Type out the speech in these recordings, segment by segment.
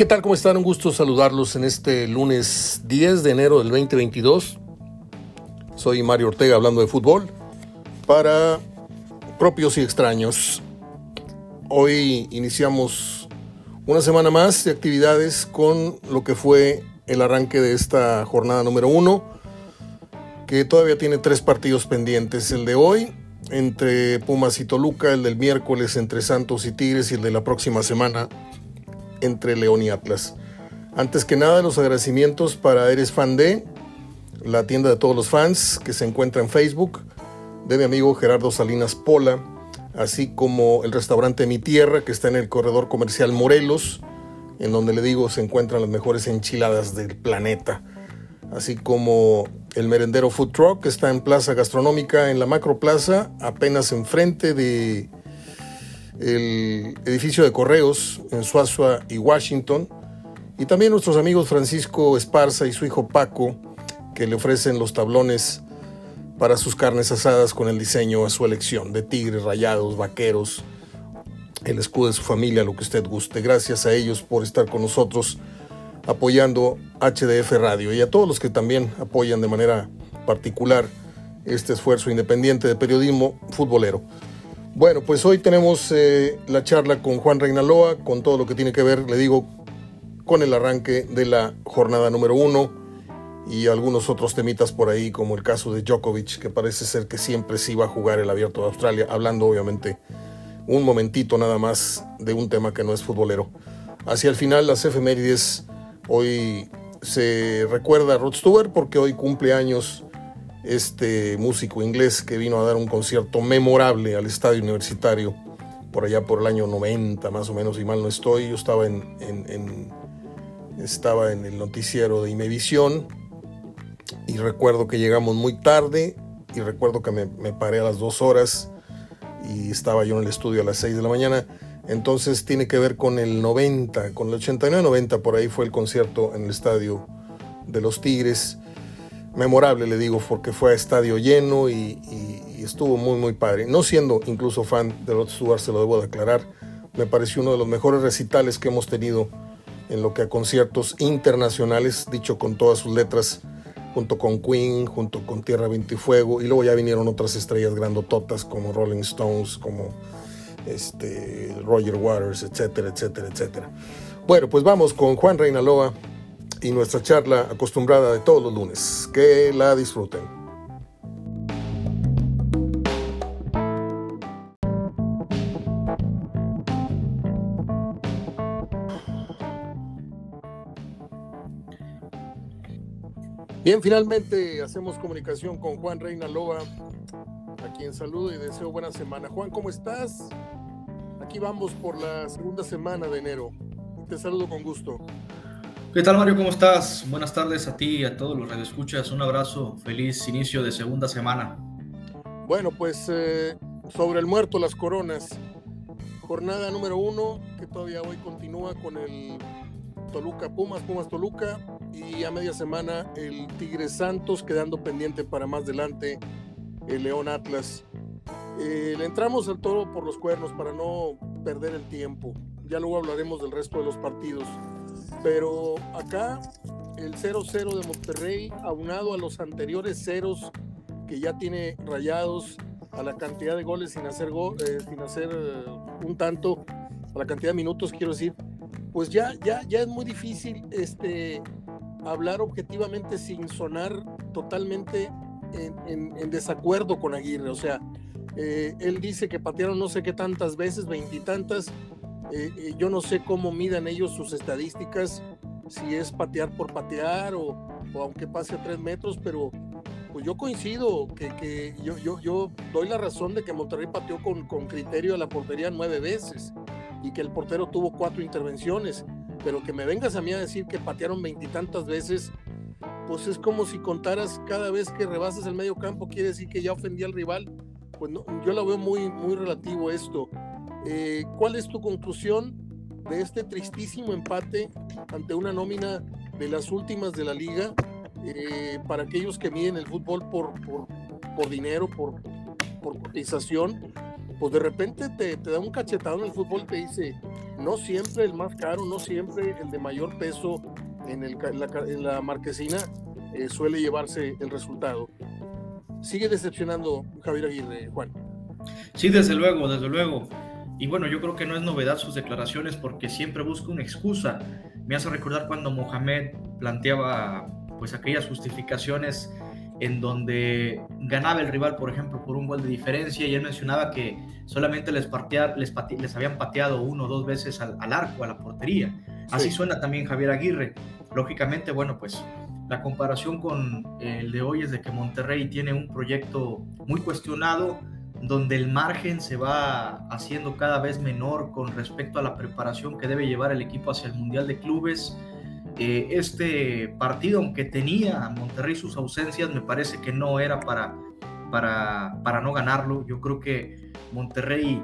¿Qué tal? ¿Cómo están? Un gusto saludarlos en este lunes 10 de enero del 2022. Soy Mario Ortega hablando de fútbol para propios y extraños. Hoy iniciamos una semana más de actividades con lo que fue el arranque de esta jornada número uno, que todavía tiene tres partidos pendientes. El de hoy entre Pumas y Toluca, el del miércoles entre Santos y Tigres y el de la próxima semana entre León y Atlas. Antes que nada, los agradecimientos para Eres Fan de, la tienda de todos los fans que se encuentra en Facebook, de mi amigo Gerardo Salinas Pola, así como el restaurante Mi Tierra que está en el corredor comercial Morelos, en donde le digo se encuentran las mejores enchiladas del planeta, así como el merendero Food Truck que está en Plaza Gastronómica en la Macro Plaza, apenas enfrente de el edificio de correos en Suazua y Washington, y también nuestros amigos Francisco Esparza y su hijo Paco, que le ofrecen los tablones para sus carnes asadas con el diseño a su elección, de tigres, rayados, vaqueros, el escudo de su familia, lo que usted guste. Gracias a ellos por estar con nosotros apoyando HDF Radio y a todos los que también apoyan de manera particular este esfuerzo independiente de periodismo futbolero. Bueno, pues hoy tenemos eh, la charla con Juan Reinaloa, con todo lo que tiene que ver, le digo, con el arranque de la jornada número uno y algunos otros temitas por ahí, como el caso de Djokovic, que parece ser que siempre sí va a jugar el Abierto de Australia, hablando obviamente un momentito nada más de un tema que no es futbolero. Hacia el final, las efemérides, hoy se recuerda a Rod Stewart porque hoy cumple años este músico inglés que vino a dar un concierto memorable al estadio universitario por allá por el año 90 más o menos, y mal no estoy, yo estaba en, estaba en el noticiero de Imevisión y recuerdo que llegamos muy tarde y recuerdo que me, me paré a las dos horas y estaba yo en el estudio a las 6 de la mañana. Entonces tiene que ver con el 90, con el 89-90, por ahí fue el concierto en el estadio de los Tigres memorable, le digo, porque fue a estadio lleno y, estuvo muy, muy padre. No siendo incluso fan de Rod Stewart, se lo debo de aclarar, me pareció uno de los mejores recitales que hemos tenido en lo que a conciertos internacionales, dicho con todas sus letras, junto con Queen, junto con Tierra, Viento y luego ya vinieron otras estrellas grandototas como Rolling Stones, como este, Roger Waters, etcétera, etcétera, etcétera. Bueno, pues vamos con Juan Reinaloa y nuestra charla acostumbrada de todos los lunes. Que la disfruten. Bien, finalmente hacemos comunicación con Juan Reina Loba, a quien saludo y deseo buena semana. Juan, ¿cómo estás? Aquí vamos por la segunda semana de enero. Te saludo con gusto. ¿Qué tal Mario? ¿Cómo estás? Buenas tardes a ti y a todos los radioescuchas. Un abrazo, feliz inicio de segunda semana. Bueno, pues eh, sobre el muerto, las coronas. Jornada número uno, que todavía hoy continúa con el Toluca Pumas, Pumas Toluca, y a media semana el Tigre Santos, quedando pendiente para más adelante el León Atlas. Eh, le entramos al toro por los cuernos para no perder el tiempo. Ya luego hablaremos del resto de los partidos. Pero acá el 0-0 de Monterrey, aunado a los anteriores ceros que ya tiene rayados, a la cantidad de goles sin hacer, eh, sin hacer eh, un tanto, a la cantidad de minutos, quiero decir, pues ya, ya, ya es muy difícil este, hablar objetivamente sin sonar totalmente en, desacuerdo con Aguirre. O sea, eh, él dice que patearon no sé qué tantas veces, veintitantas, eh, eh, yo no sé cómo midan ellos sus estadísticas, si es patear por patear o, aunque pase a tres metros, pero pues yo coincido que, yo, doy la razón de que Monterrey pateó con, criterio a la portería nueve veces y que el portero tuvo cuatro intervenciones, pero que me vengas a mí a decir que patearon veintitantas veces, pues es como si contaras cada vez que rebasas el medio campo, quiere decir que ya ofendí al rival. Pues yo lo veo muy, muy relativo esto. Eh, ¿Cuál es tu conclusión de este tristísimo empate ante una nómina de las últimas de la liga eh, para aquellos que miden el fútbol por, por, dinero, por, por cotización? Pues de repente te, te, da un cachetado en el fútbol te dice, no siempre el más caro, no siempre el de mayor peso en, el, en, la, marquesina eh, suele llevarse el resultado. Sigue decepcionando Javier Aguirre, Juan. Sí, desde luego, desde luego. Y bueno, yo creo que no es novedad sus declaraciones porque siempre busca una excusa. Me hace recordar cuando Mohamed planteaba pues aquellas justificaciones en donde ganaba el rival, por ejemplo, por un gol de diferencia, y él mencionaba que solamente les, les, les habían pateado uno o dos veces al, arco, a la portería. Así suena también Javier Aguirre. Lógicamente, bueno, pues la comparación con el de hoy es de que Monterrey tiene un proyecto muy cuestionado, donde el margen se va haciendo cada vez menor con respecto a la preparación que debe llevar el equipo hacia el Mundial de Clubes eh, este partido, aunque tenía a Monterrey sus ausencias, me parece que no era para, para, para no ganarlo. Yo creo que Monterrey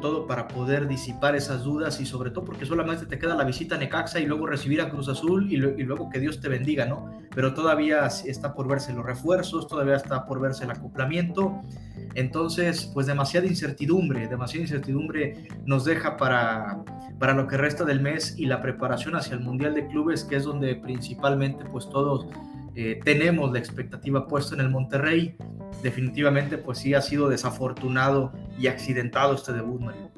todo para poder disipar esas dudas y sobre todo porque solamente te queda la visita a Necaxa y luego recibir a Cruz Azul y, y, luego que Dios te bendiga, ¿no? Pero todavía está por verse los refuerzos, todavía está por verse el acoplamiento entonces, pues demasiada incertidumbre, demasiada incertidumbre nos deja para, para lo que resta del mes y la preparación hacia el Mundial de Clubes, que es donde principalmente pues todos eh, tenemos la expectativa puesta en el Monterrey. Definitivamente pues sí ha sido desafortunado y accidentado este debut, Mario.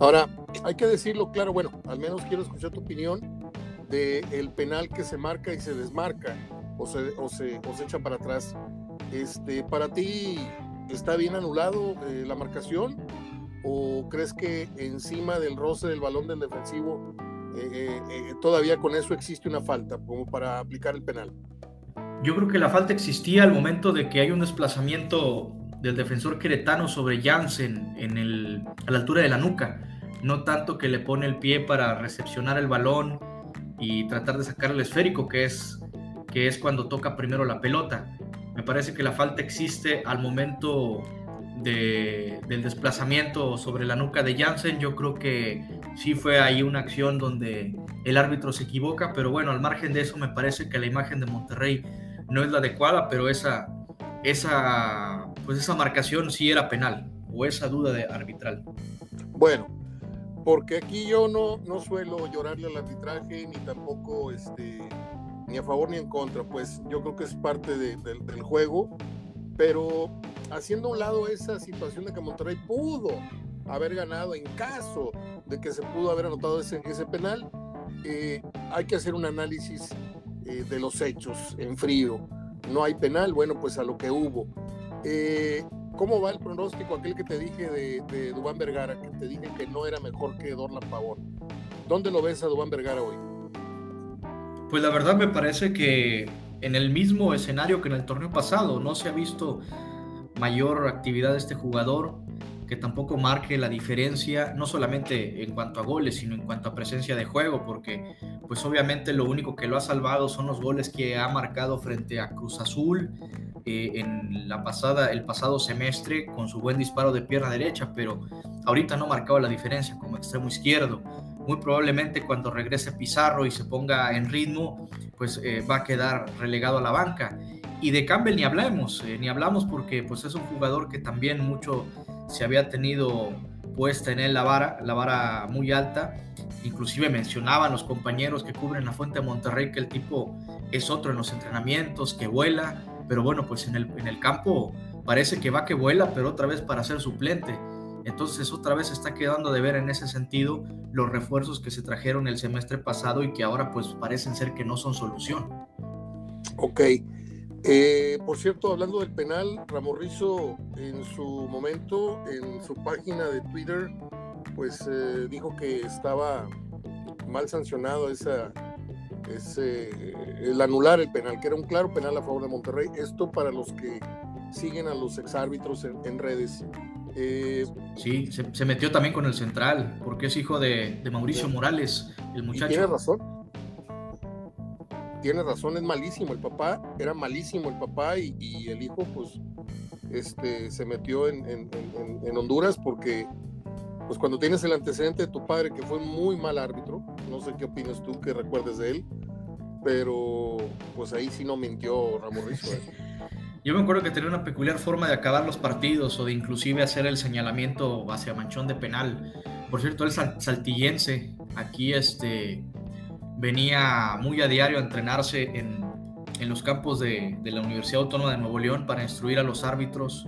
Ahora, hay que decirlo claro, bueno, al menos quiero escuchar tu opinión de el penal que se marca y se desmarca o se, o se, o se echa para atrás. Este, para ti, ¿Está bien anulado eh, la marcación? ¿O crees que encima del roce del balón del defensivo eh, eh, todavía con eso existe una falta como para aplicar el penal? Yo creo que la falta existía al momento de que hay un desplazamiento del defensor queretano sobre Jansen en el, a la altura de la nuca. No tanto que le pone el pie para recepcionar el balón y tratar de sacar el esférico, que es, que es cuando toca primero la pelota. Me parece que la falta existe al momento del desplazamiento sobre la nuca de Jansen. Yo creo que sí fue ahí una acción donde el árbitro se equivoca, pero bueno, al margen de eso me parece que la imagen de Monterrey no es la adecuada, pero esa, esa, pues esa marcación sí era penal o esa duda de arbitral. Bueno, porque aquí yo no, no suelo llorarle al arbitraje ni tampoco este, ni a favor ni en contra, pues yo creo que es parte del juego, pero haciendo a un lado esa situación de que Monterrey pudo haber ganado en caso de que se pudo haber anotado ese, ese penal, eh, hay que hacer un análisis eh, de los hechos en frío. No hay penal, bueno, pues a lo que hubo. Eh, ¿Cómo va el pronóstico aquel que te dije de, de Dubán Vergara, que te dije que no era mejor que Dorlan Pavón? ¿Dónde lo ves a Dubán Vergara hoy? Pues la verdad me parece que en el mismo escenario que en el torneo pasado no se ha visto mayor actividad de este jugador que tampoco marque la diferencia, no solamente en cuanto a goles, sino en cuanto a presencia de juego, porque pues obviamente lo único que lo ha salvado son los goles que ha marcado frente a Cruz Azul eh, en la pasada, el pasado semestre con su buen disparo de pierna derecha, pero ahorita no ha marcado la diferencia como extremo izquierdo muy probablemente cuando regrese Pizarro y se ponga en ritmo, pues eh, va a quedar relegado a la banca. Y de Campbell ni hablamos, eh, ni hablamos porque pues es un jugador que también mucho se había tenido puesta en él la vara, la vara muy alta. Inclusive mencionaban los compañeros que cubren la Fuente de Monterrey que el tipo es otro en los entrenamientos, que vuela, pero bueno, pues en el, en el campo parece que va que vuela, pero otra vez para ser suplente. Entonces otra vez está quedando de ver en ese sentido los refuerzos que se trajeron el semestre pasado y que ahora pues parecen ser que no son solución. Ok. Eh, por cierto, hablando del penal, Ramorrizo en su momento, en su página de Twitter, pues eh, dijo que estaba mal sancionado esa, ese, el anular el penal, que era un claro penal a favor de Monterrey. Esto para los que siguen a los exárbitros en, en redes. Eh, sí, se, metió también con el central, porque es hijo de, Mauricio Morales, el muchacho. Tiene razón. Tiene razón, es malísimo. El papá era malísimo, el papá, y, el hijo, pues, este, se metió en, Honduras porque, pues, cuando tienes el antecedente de tu padre, que fue muy mal árbitro, no sé qué opinas tú, que recuerdes de él, pero, pues ahí sí no mintió Ramón Rizzo. ¿eh? Yo me acuerdo que tenía una peculiar forma de acabar los partidos o de inclusive hacer el señalamiento hacia manchón de penal. Por cierto, el saltillense aquí este, venía muy a diario a entrenarse en, en los campos de, de, la Universidad Autónoma de Nuevo León para instruir a los árbitros,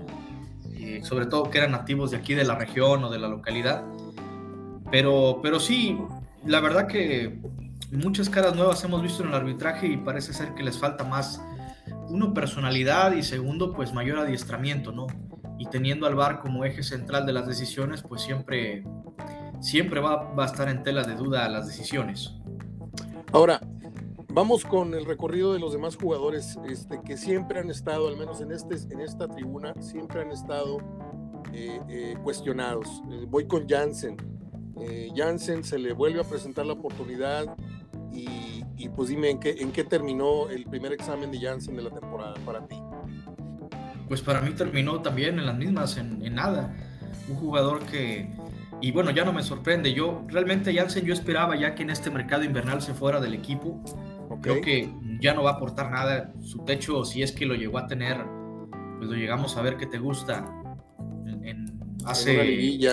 eh, sobre todo que eran nativos de aquí de la región o de la localidad. Pero, pero sí, la verdad que muchas caras nuevas hemos visto en el arbitraje y parece ser que les falta más uno, personalidad y segundo, pues mayor adiestramiento, ¿no? Y teniendo al VAR como eje central de las decisiones, pues siempre, siempre va, va a estar en tela de duda las decisiones. Ahora, vamos con el recorrido de los demás jugadores este, que siempre han estado, al menos en, este, en esta tribuna, siempre han estado eh, eh, cuestionados. Eh, voy con Jansen. Jansen se le vuelve a presentar la oportunidad y pues dime, ¿en qué, ¿en qué terminó el primer examen de Janssen de la temporada para ti? Pues para mí terminó también en las mismas, en nada. Un jugador que, y bueno, ya no me sorprende. Yo realmente Janssen yo esperaba ya que en este mercado invernal se fuera del equipo. Creo que ya no va a aportar nada. Su techo, si es que lo llegó a tener, pues lo llegamos a ver que te gusta en, hace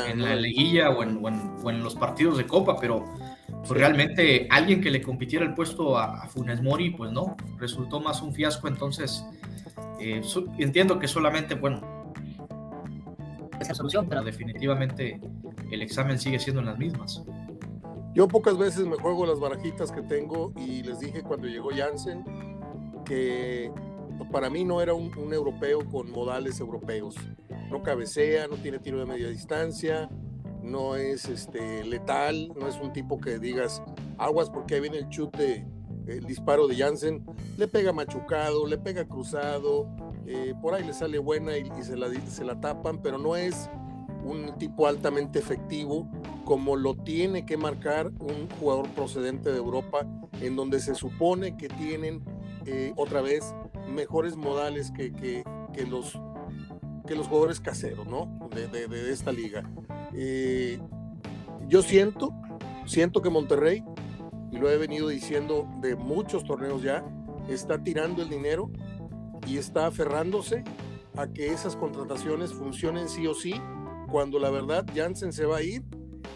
en, la liguilla o en, o en, los partidos de Copa, pero pues realmente alguien que le compitiera el puesto a, Funes Mori, pues no, resultó más un fiasco, entonces eh, entiendo que solamente, bueno, esa solución, pero definitivamente el examen sigue siendo en las mismas. Yo pocas veces me juego las barajitas que tengo y les dije cuando llegó Jansen que para mí no era un, un europeo con modales europeos. No cabecea, no tiene tiro de media distancia, no es este, letal, no es un tipo que digas aguas porque ahí viene el chute, el disparo de Jansen, le pega machucado, le pega cruzado, eh, por ahí le sale buena y, se, la, se la tapan, pero no es un tipo altamente efectivo como lo tiene que marcar un jugador procedente de Europa, en donde se supone que tienen eh, otra vez mejores modales que, que, que, los, que los jugadores caseros ¿no? de, de, esta liga. Eh, yo siento, siento que Monterrey, y lo he venido diciendo de muchos torneos ya, está tirando el dinero y está aferrándose a que esas contrataciones funcionen sí o sí, cuando la verdad Janssen se va a ir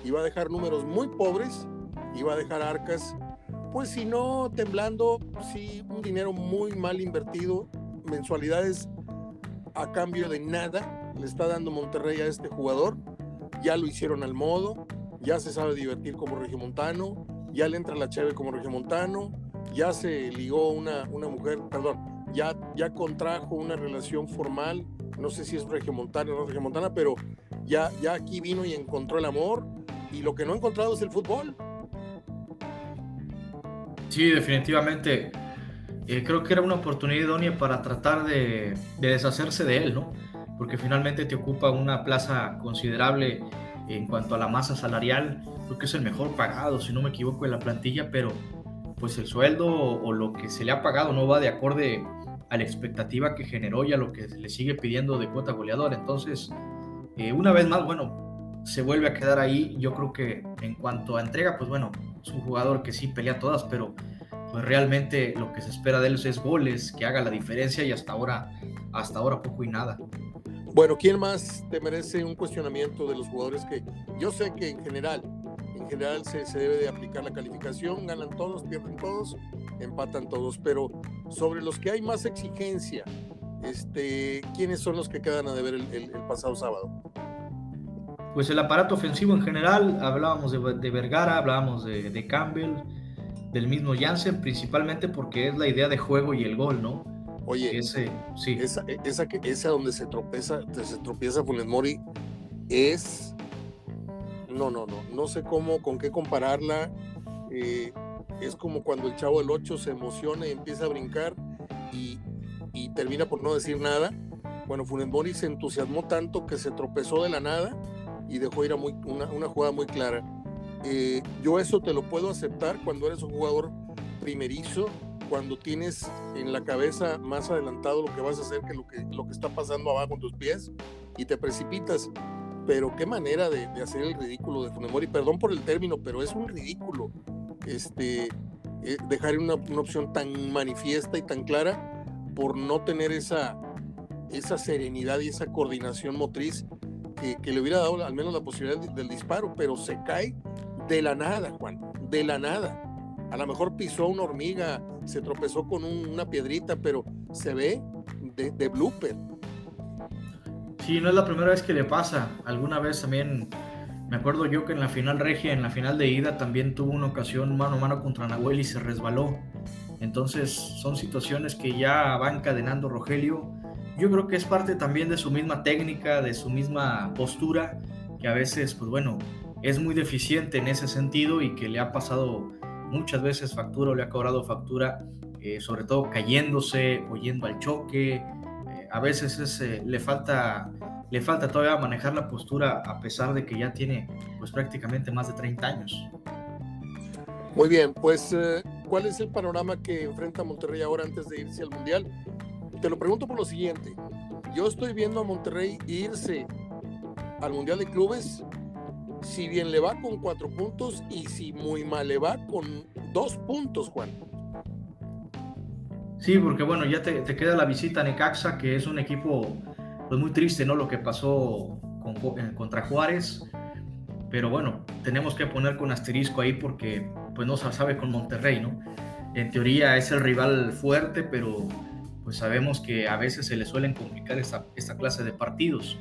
y va a dejar números muy pobres y va a dejar arcas, pues si no temblando, sí un dinero muy mal invertido, mensualidades a cambio de nada le está dando Monterrey a este jugador ya lo hicieron al modo, ya se sabe divertir como regiomontano, ya le entra la cheve como regiomontano, ya se ligó una, una mujer, perdón, ya, ya contrajo una relación formal, no sé si es regiomontana o no regiomontana, pero ya, ya aquí vino y encontró el amor y lo que no ha encontrado es el fútbol. Sí, definitivamente. Eh, creo que era una oportunidad idónea para tratar de, de deshacerse de él, ¿no? porque finalmente te ocupa una plaza considerable en cuanto a la masa salarial, creo que es el mejor pagado, si no me equivoco, en la plantilla, pero pues el sueldo o, lo que se le ha pagado no va de acorde a la expectativa que generó y a lo que le sigue pidiendo de cuota goleadora. Entonces, eh, una vez más, bueno, se vuelve a quedar ahí. Yo creo que en cuanto a entrega, pues bueno, es un jugador que sí pelea todas, pero pues realmente lo que se espera de él es goles, que haga la diferencia y hasta ahora, hasta ahora poco y nada. Bueno, ¿quién más te merece un cuestionamiento de los jugadores que yo sé que en general, en general se, se, debe de aplicar la calificación, ganan todos, pierden todos, empatan todos, pero sobre los que hay más exigencia, este, ¿quiénes son los que quedan a deber el, el, el pasado sábado? Pues el aparato ofensivo en general, hablábamos de, de Vergara, hablábamos de, de Campbell, del mismo Jansen, principalmente porque es la idea de juego y el gol, ¿no? Oye, ese, sí. esa, esa, esa donde se tropieza, se tropieza Funes Mori es. No, no, no. No sé cómo, con qué compararla. Eh, es como cuando el chavo del 8 se emociona y empieza a brincar y, termina por no decir nada. Bueno, Funes Mori se entusiasmó tanto que se tropezó de la nada y dejó ir a una, una jugada muy clara. Eh, yo eso te lo puedo aceptar cuando eres un jugador primerizo cuando tienes en la cabeza más adelantado lo que vas a hacer que lo que, lo que está pasando abajo en tus pies y te precipitas. Pero qué manera de, de hacer el ridículo de Funemori. Perdón por el término, pero es un ridículo este, eh, dejar una, una, opción tan manifiesta y tan clara por no tener esa, esa serenidad y esa coordinación motriz que, le hubiera dado al menos la posibilidad del disparo, pero se cae de la nada, Juan, de la nada. A lo mejor pisó una hormiga, se tropezó con una piedrita, pero se ve de, de blooper. Sí, no es la primera vez que le pasa. Alguna vez también me acuerdo yo que en la final regia, en la final de ida, también tuvo una ocasión mano a mano contra Nahuel y se resbaló. Entonces son situaciones que ya va encadenando Rogelio. Yo creo que es parte también de su misma técnica, de su misma postura, que a veces, pues bueno, es muy deficiente en ese sentido y que le ha pasado muchas veces factura o le ha cobrado factura, eh, sobre todo cayéndose, oyendo al choque. Eh, a veces eh, le falta le falta todavía manejar la postura a pesar de que ya tiene pues prácticamente más de 30 años. Muy bien, pues eh, ¿cuál es el panorama que enfrenta Monterrey ahora antes de irse al Mundial? Te lo pregunto por lo siguiente. Yo estoy viendo a Monterrey irse al Mundial de Clubes, si bien le va con cuatro puntos y si muy mal le va con dos puntos, Juan. Sí, porque bueno, ya te, te queda la visita a Necaxa, que es un equipo pues muy triste, ¿no? Lo que pasó con, contra Juárez. Pero bueno, tenemos que poner con asterisco ahí porque pues no se sabe con Monterrey, ¿no? En teoría es el rival fuerte, pero pues sabemos que a veces se le suelen complicar esta, esta clase de partidos.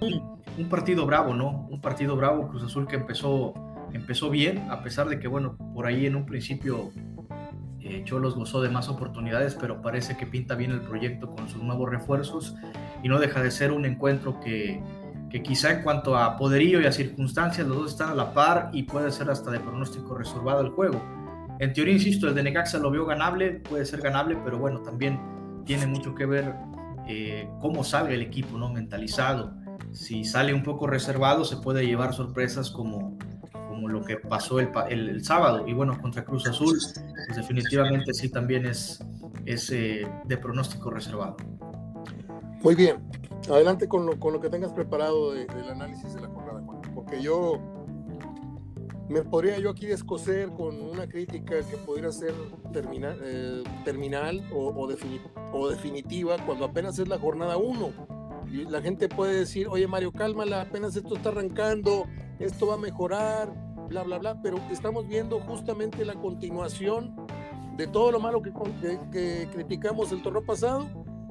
Un, partido bravo, ¿no? Un partido bravo, Cruz Azul que empezó, empezó bien, a pesar de que, bueno, por ahí en un principio eh, Cholos gozó de más oportunidades, pero parece que pinta bien el proyecto con sus nuevos refuerzos y no deja de ser un encuentro que, que quizá en cuanto a poderío y a circunstancias los dos están a la par y puede ser hasta de pronóstico reservado el juego. En teoría, insisto, el de Necaxa lo veo ganable, puede ser ganable, pero bueno, también tiene mucho que ver eh, cómo salga el equipo, ¿no? Mentalizado. Si sale un poco reservado, se puede llevar sorpresas como, como lo que pasó el, el, sábado. Y bueno, contra Cruz Azul, pues definitivamente sí también es, es eh, de pronóstico reservado. Muy bien, adelante con lo, con lo que tengas preparado del análisis de la jornada, Juan, porque yo me podría yo aquí descoser con una crítica que pudiera ser terminal, eh, terminal o, definitiva cuando apenas es la jornada 1. Y la gente puede decir, oye Mario, cálmala, apenas esto está arrancando, esto va a mejorar, bla, bla, bla, pero estamos viendo justamente la continuación de todo lo malo que, que, criticamos el torneo pasado.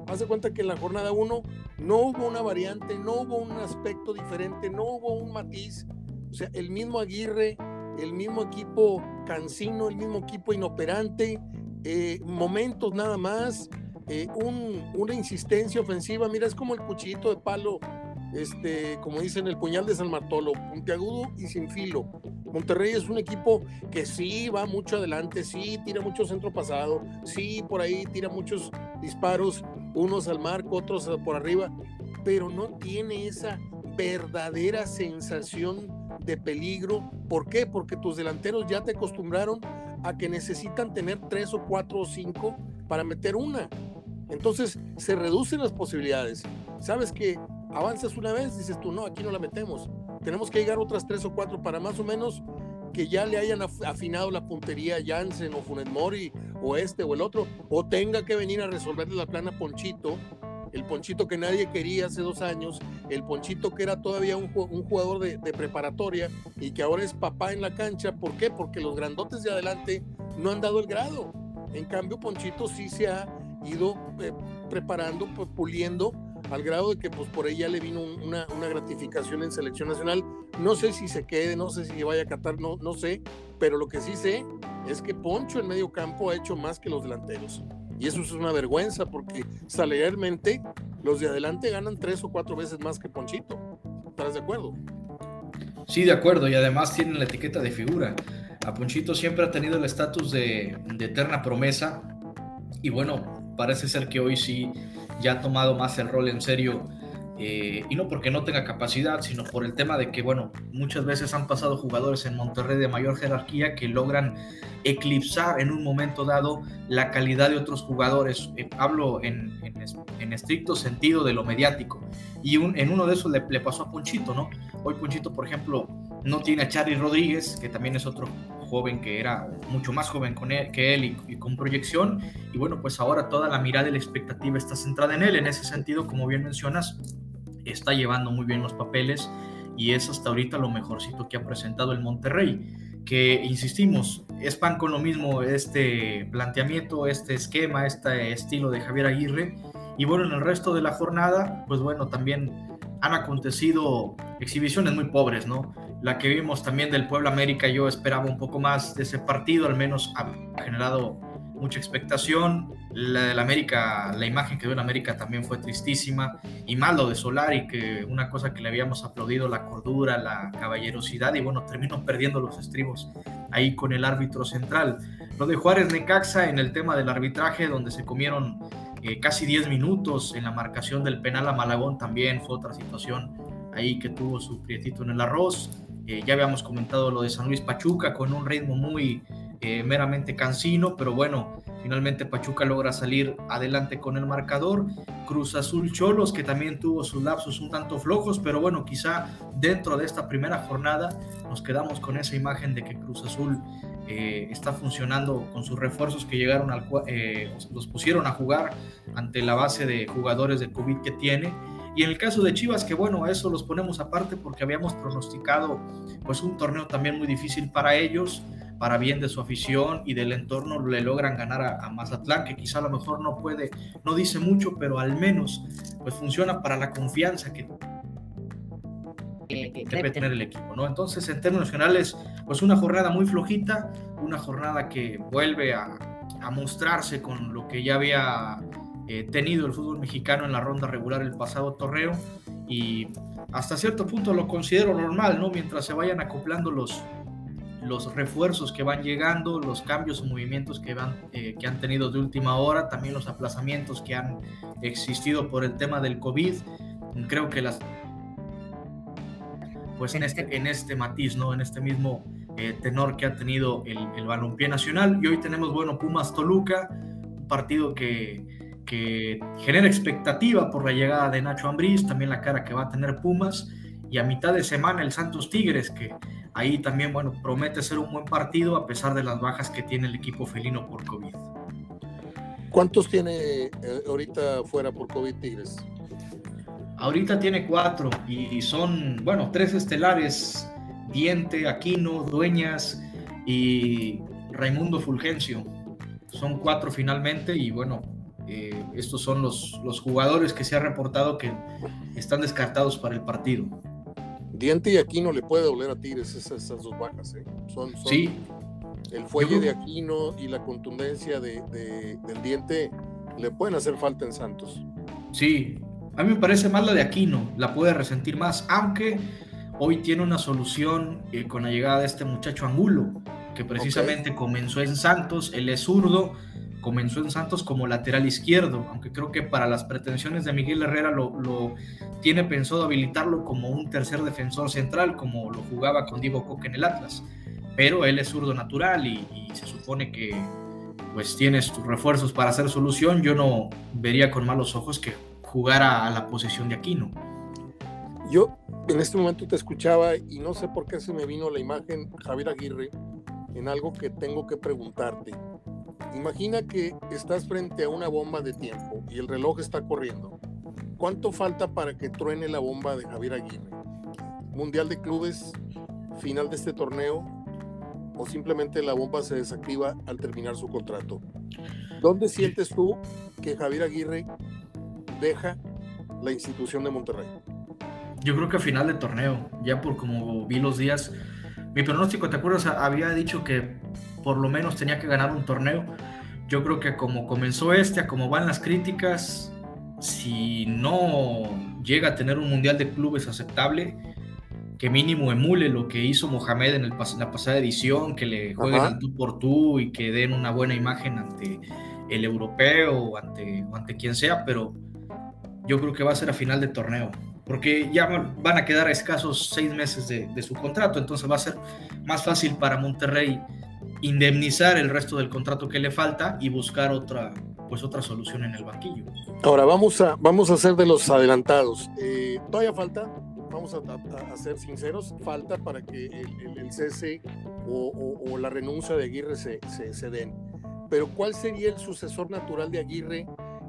Hace cuenta que en la jornada 1 no hubo una variante, no hubo un aspecto diferente, no hubo un matiz. O sea, el mismo Aguirre, el mismo equipo cansino, el mismo equipo inoperante, eh, momentos nada más, eh, un, una insistencia ofensiva. Mira, es como el cuchillito de palo este, como dicen, el puñal de San Martolo, puntiagudo y sin filo. Monterrey es un equipo que sí va mucho adelante, sí tira mucho centro pasado, sí por ahí tira muchos disparos, unos al marco, otros por arriba, pero no tiene esa verdadera sensación de peligro. ¿Por qué? Porque tus delanteros ya te acostumbraron a que necesitan tener tres o cuatro o cinco para meter una. Entonces se reducen las posibilidades. Sabes que avanzas una vez, dices tú, no, aquí no la metemos. Tenemos que llegar otras tres o cuatro para más o menos que ya le hayan afinado la puntería a Jansen o Funes Mori o este o el otro, o tenga que venir a resolverle la plana Ponchito, el Ponchito que nadie quería hace dos años, el Ponchito que era todavía un, jugador de, preparatoria y que ahora es papá en la cancha. ¿Por qué? Porque los grandotes de adelante no han dado el grado. En cambio, Ponchito sí se ha ido eh, preparando, puliendo al grado de que pues por ella le vino una, gratificación en selección nacional. No sé si se quede, no sé si vaya a Qatar, no, no sé, pero lo que sí sé es que Poncho en medio campo ha hecho más que los delanteros. Y eso es una vergüenza porque salarialmente los de adelante ganan tres o cuatro veces más que Ponchito. ¿Estás de acuerdo? Sí, de acuerdo, y además tienen la etiqueta de figura. A Ponchito siempre ha tenido el estatus de, de eterna promesa y bueno, parece ser que hoy sí ya ha tomado más el rol en serio. Eh, y no porque no tenga capacidad, sino por el tema de que, bueno, muchas veces han pasado jugadores en Monterrey de mayor jerarquía que logran eclipsar en un momento dado la calidad de otros jugadores. Eh, hablo en, en, estricto sentido de lo mediático. Y en uno de esos le, le, pasó a Ponchito, ¿no? Hoy Ponchito, por ejemplo, no tiene a Charlie Rodríguez, que también es otro joven que era mucho más joven con que él y, con proyección. Y bueno, pues ahora toda la mirada y la expectativa está centrada en él. En ese sentido, como bien mencionas, está llevando muy bien los papeles y es hasta ahorita lo mejorcito que ha presentado el Monterrey. Que insistimos, es pan con lo mismo este planteamiento, este esquema, este estilo de Javier Aguirre. Y bueno, en el resto de la jornada, pues bueno, también han acontecido exhibiciones muy pobres, ¿no? La que vimos también del Puebla América, yo esperaba un poco más de ese partido, al menos ha generado mucha expectación. La del América, la imagen que dio en América también fue tristísima. Y mal lo de Solari, que una cosa que le habíamos aplaudido, la cordura, la caballerosidad, y bueno, terminó perdiendo los estribos ahí con el árbitro central. Lo de Juárez Necaxa en el tema del arbitraje, donde se comieron casi 10 minutos en la marcación del penal a Malagón también fue otra situación ahí que tuvo su prietito en el arroz. Eh, ya habíamos comentado lo de San Luis Pachuca con un ritmo muy eh, meramente cansino, pero bueno, finalmente Pachuca logra salir adelante con el marcador. Cruz Azul Cholos, que también tuvo sus lapsos un tanto flojos, pero bueno, quizá dentro de esta primera jornada nos quedamos con esa imagen de que Cruz Azul eh, está funcionando con sus refuerzos que llegaron al eh, los pusieron a jugar ante la base de jugadores de COVID que tiene. Y en el caso de Chivas, que bueno, eso los ponemos aparte porque habíamos pronosticado pues un torneo también muy difícil para ellos, para bien de su afición y del entorno, le logran ganar a, a Mazatlán, que quizá a lo mejor no puede, no dice mucho, pero al menos pues funciona para la confianza que que, debe tener el equipo, ¿no? Entonces, en términos generales, pues una jornada muy flojita, una jornada que vuelve a, mostrarse con lo que ya había eh, tenido el fútbol mexicano en la ronda regular el pasado torneo y hasta cierto punto lo considero normal, ¿no? Mientras se vayan acoplando los, los refuerzos que van llegando, los cambios o movimientos que, van, eh, que han tenido de última hora, también los aplazamientos que han existido por el tema del COVID. Creo que las pues en este, en este matiz, ¿no? En este mismo eh, tenor que ha tenido el, el balompié nacional. Y hoy tenemos, bueno, Pumas Toluca, un partido que, que genera expectativa por la llegada de Nacho Ambriz, también la cara que va a tener Pumas. Y a mitad de semana el Santos Tigres, que ahí también, bueno, promete ser un buen partido a pesar de las bajas que tiene el equipo felino por COVID. ¿Cuántos tiene eh, ahorita fuera por COVID Tigres? Ahorita tiene cuatro y son, bueno, tres estelares, Diente, Aquino, Dueñas y Raimundo Fulgencio. Son cuatro finalmente y bueno, eh, estos son los, los jugadores que se ha reportado que están descartados para el partido. Diente y Aquino le puede doler a Tigres esas, dos bajas. ¿eh? Son, sí. El fuelle de Aquino y la contundencia de, del Diente le pueden hacer falta en Santos. Sí, a mí me parece más la de Aquino, la puede resentir más, aunque hoy tiene una solución eh, con la llegada de este muchacho Angulo, que precisamente comenzó en Santos, él es zurdo, comenzó en Santos como lateral izquierdo, aunque creo que para las pretensiones de Miguel Herrera lo, tiene pensado habilitarlo como un tercer defensor central, como lo jugaba con Diego Coque en el Atlas. Pero él es zurdo natural y, y se supone que pues tienes tus refuerzos para hacer solución. Yo no vería con malos ojos que jugar a, la posición de Aquino. Yo en este momento te escuchaba y no sé por qué se me vino la imagen Javier Aguirre en algo que tengo que preguntarte. Imagina que estás frente a una bomba de tiempo y el reloj está corriendo. ¿Cuánto falta para que truene la bomba de Javier Aguirre? ¿Mundial de clubes? ¿Final de este torneo? ¿O simplemente la bomba se desactiva al terminar su contrato? ¿Dónde sientes tú que Javier Aguirre deja la institución de Monterrey? Yo creo que a final de torneo, ya por como vi los días, mi pronóstico, ¿te acuerdas? Había dicho que por lo menos tenía que ganar un torneo. Yo creo que como comenzó este, a como van las críticas, si no llega a tener un mundial de clubes aceptable, que mínimo emule lo que hizo Mohamed en, el, la pasada edición, que le jueguen tú por tú y que den una buena imagen ante el europeo ante, o ante quien sea, pero yo creo que va a ser a final de torneo, porque ya van a quedar escasos seis meses de, su contrato, entonces va a ser más fácil para Monterrey indemnizar el resto del contrato que le falta y buscar otra, pues otra solución en el banquillo. Ahora vamos a, vamos a ser de los adelantados. Eh, ¿Todavía falta? vamos a, ser sinceros, falta para que el, cese o, la renuncia de Aguirre se, se, den. Pero ¿cuál sería el sucesor natural de Aguirre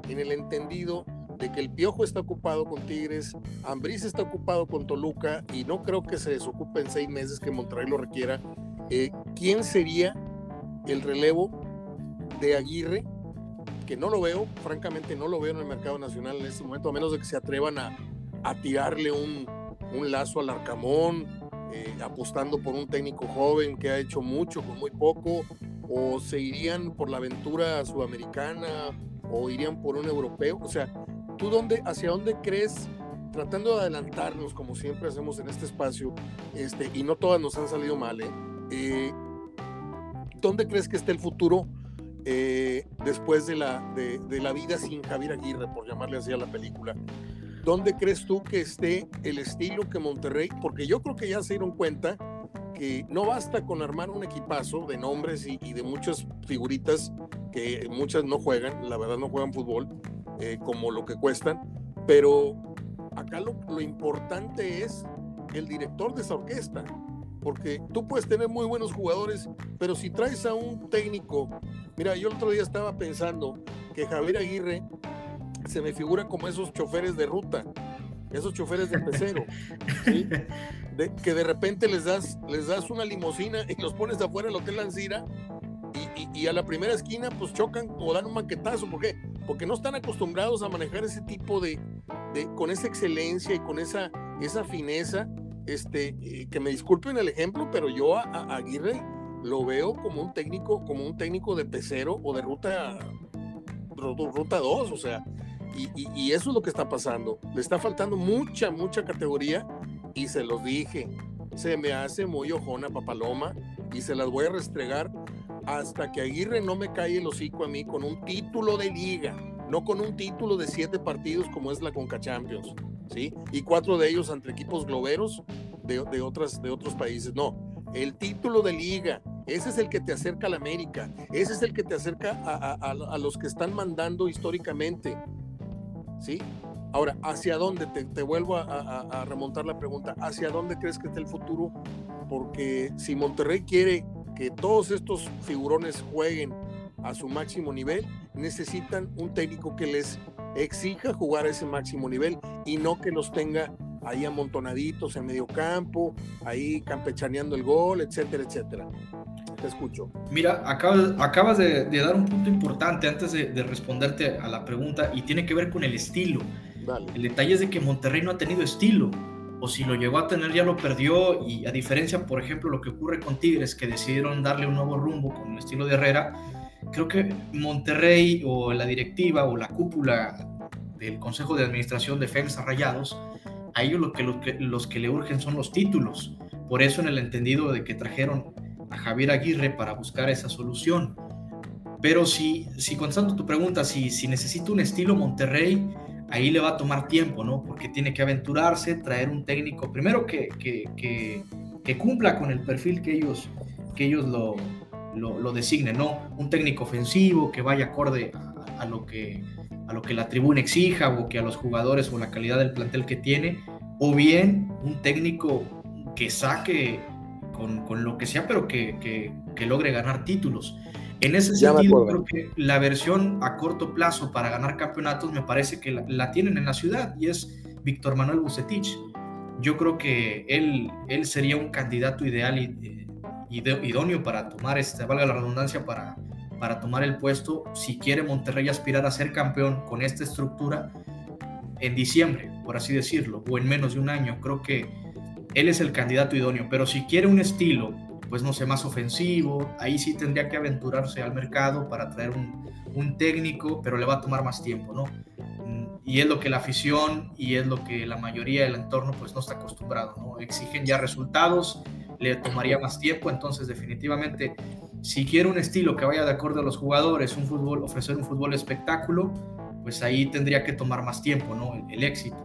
en el entendido de que el Piojo está ocupado con Tigres, Ambriz está ocupado con Toluca y no creo que se desocupe en seis meses que Monterrey lo requiera? Eh, ¿Quién sería el relevo de Aguirre? Que no lo veo, francamente no lo veo en el mercado nacional en este momento, a menos de que se atrevan a, a tirarle un, un lazo al Arcamón, eh, apostando por un técnico joven que ha hecho mucho con muy poco, o se irían por la aventura sudamericana, o irían por un europeo. O sea, ¿tú dónde, hacia dónde crees, tratando de adelantarnos como siempre hacemos en este espacio, este, y no todas nos han salido mal, ¿eh? eh dónde crees que esté el futuro eh, después de la, de, la vida sin Javier Aguirre, por llamarle así a la película? ¿Dónde crees tú que esté el estilo que Monterrey? Porque yo creo que ya se dieron cuenta que no basta con armar un equipazo de nombres y, de muchas figuritas que muchas no juegan, la verdad no juegan fútbol eh, como lo que cuestan, pero acá lo, lo importante es el director de esa orquesta, porque tú puedes tener muy buenos jugadores, pero si traes a un técnico, mira, yo el otro día estaba pensando que Javier Aguirre se me figura como esos choferes de ruta, esos choferes de pecero, que de repente les das, les das una limusina y los pones afuera del Hotel Lancira y, a la primera esquina pues chocan o dan un manquetazo. ¿Por qué? Porque no están acostumbrados a manejar ese tipo de, con esa excelencia y con esa, esa fineza. Este, eh, que me disculpen el ejemplo, pero yo a, a Aguirre lo veo como un técnico, como un técnico de pecero o de ruta ruta 2, o sea, y, eso es lo que está pasando. Le está faltando mucha, mucha categoría y se los dije. Se me hace muy ojona Papaloma y se las voy a restregar hasta que Aguirre no me cae el hocico a mí con un título de liga, no con un título de siete partidos como es la Conca Champions, ¿sí? Y cuatro de ellos ante equipos globeros de, de, otras, de otros países. No, el título de liga, ese es el que te acerca a la América, ese es el que te acerca a, a los que están mandando históricamente, ¿sí? Ahora, ¿hacia dónde? Te, vuelvo a, remontar la pregunta, ¿hacia dónde crees que está el futuro? Porque si Monterrey quiere que todos estos figurones jueguen a su máximo nivel, necesitan un técnico que les exija jugar a ese máximo nivel y no que los tenga ahí amontonaditos en medio campo, ahí campechaneando el gol, etcétera, etcétera. Te escucho. Mira, acabas, acabas de, dar un punto importante antes de, responderte a la pregunta y tiene que ver con el estilo. El detalle es de que Monterrey no ha tenido estilo, o si lo llegó a tener ya lo perdió y a diferencia, por ejemplo, lo que ocurre con Tigres, que decidieron darle un nuevo rumbo con el estilo de Herrera, creo que Monterrey o la directiva o la cúpula del Consejo de Administración de FEMSA Rayados, a ellos lo que, lo que, los que le urgen son los títulos. Por eso en el entendido de que trajeron a Javier Aguirre para buscar esa solución. Pero si, si contestando tu pregunta, si, si necesita un estilo Monterrey, ahí le va a tomar tiempo, ¿no? Porque tiene que aventurarse, traer un técnico, primero que, que, que, cumpla con el perfil que ellos, que ellos lo, lo, designen, ¿no? Un técnico ofensivo que vaya acorde a, lo que, a lo que la tribuna exija o que a los jugadores o la calidad del plantel que tiene, o bien un técnico que saque con, lo que sea, pero que, logre ganar títulos. En ese sentido, creo que la versión a corto plazo para ganar campeonatos me parece que la, tienen en la ciudad y es Víctor Manuel Bucetich. Yo creo que él, él sería un candidato ideal y, idóneo para tomar, este, valga la redundancia, para, para tomar el puesto si quiere Monterrey aspirar a ser campeón con esta estructura en diciembre, por así decirlo, o en menos de un año. Creo que él es el candidato idóneo, pero si quiere un estilo, pues no sé, más ofensivo, ahí sí tendría que aventurarse al mercado para traer un, técnico, pero le va a tomar más tiempo, ¿no? Mm, y es lo que la afición y es lo que la mayoría del entorno pues no está acostumbrado, ¿no? Exigen ya resultados, le tomaría más tiempo, entonces definitivamente si quiere un estilo que vaya de acuerdo a los jugadores, un fútbol, ofrecer un fútbol espectáculo, pues ahí tendría que tomar más tiempo, ¿no? el éxito.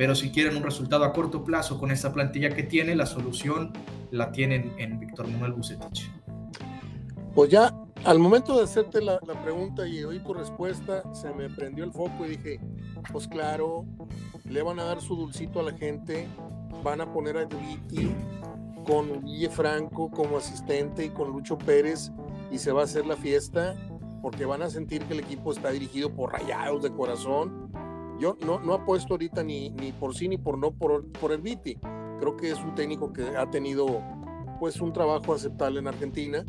Pero si quieren un resultado a corto plazo con esta plantilla que tiene, la solución la tienen en Víctor Manuel Bucetich. Pues ya al momento de hacerte la, pregunta y oí tu respuesta, se me prendió el foco y dije, pues claro, le van a dar su dulcito a la gente van a poner a Viti con Guille Franco como asistente y con Lucho Pérez y se va a hacer la fiesta porque van a sentir que el equipo está dirigido por rayados de corazón. Yo no, no apuesto ahorita ni, ni por sí ni por no por, por el Viti. Creo que es un técnico que ha tenido pues un trabajo aceptable en Argentina,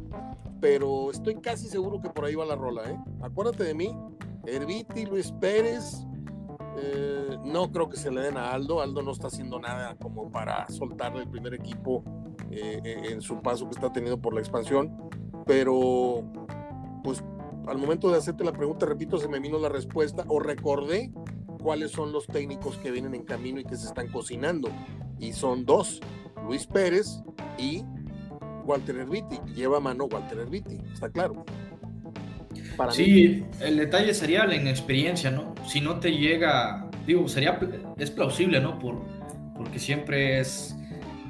pero estoy casi seguro que por ahí va la rola. ¿eh? Acuérdate de mí, Herbiti, Luis Pérez, eh, no creo que se le den a Aldo. Aldo no está haciendo nada como para soltarle el primer equipo eh, en su paso que está teniendo por la expansión. Pero, pues, al momento de hacerte la pregunta, repito, se me vino la respuesta o recordé cuáles son los técnicos que vienen en camino y que se están cocinando. Y son dos, Luis Pérez y Walter Herbiti. Lleva mano Walter Herbiti, está claro sí, el detalle sería la inexperiencia, ¿no? Si no te llega, digo, sería, es plausible, ¿no? Por, porque siempre es...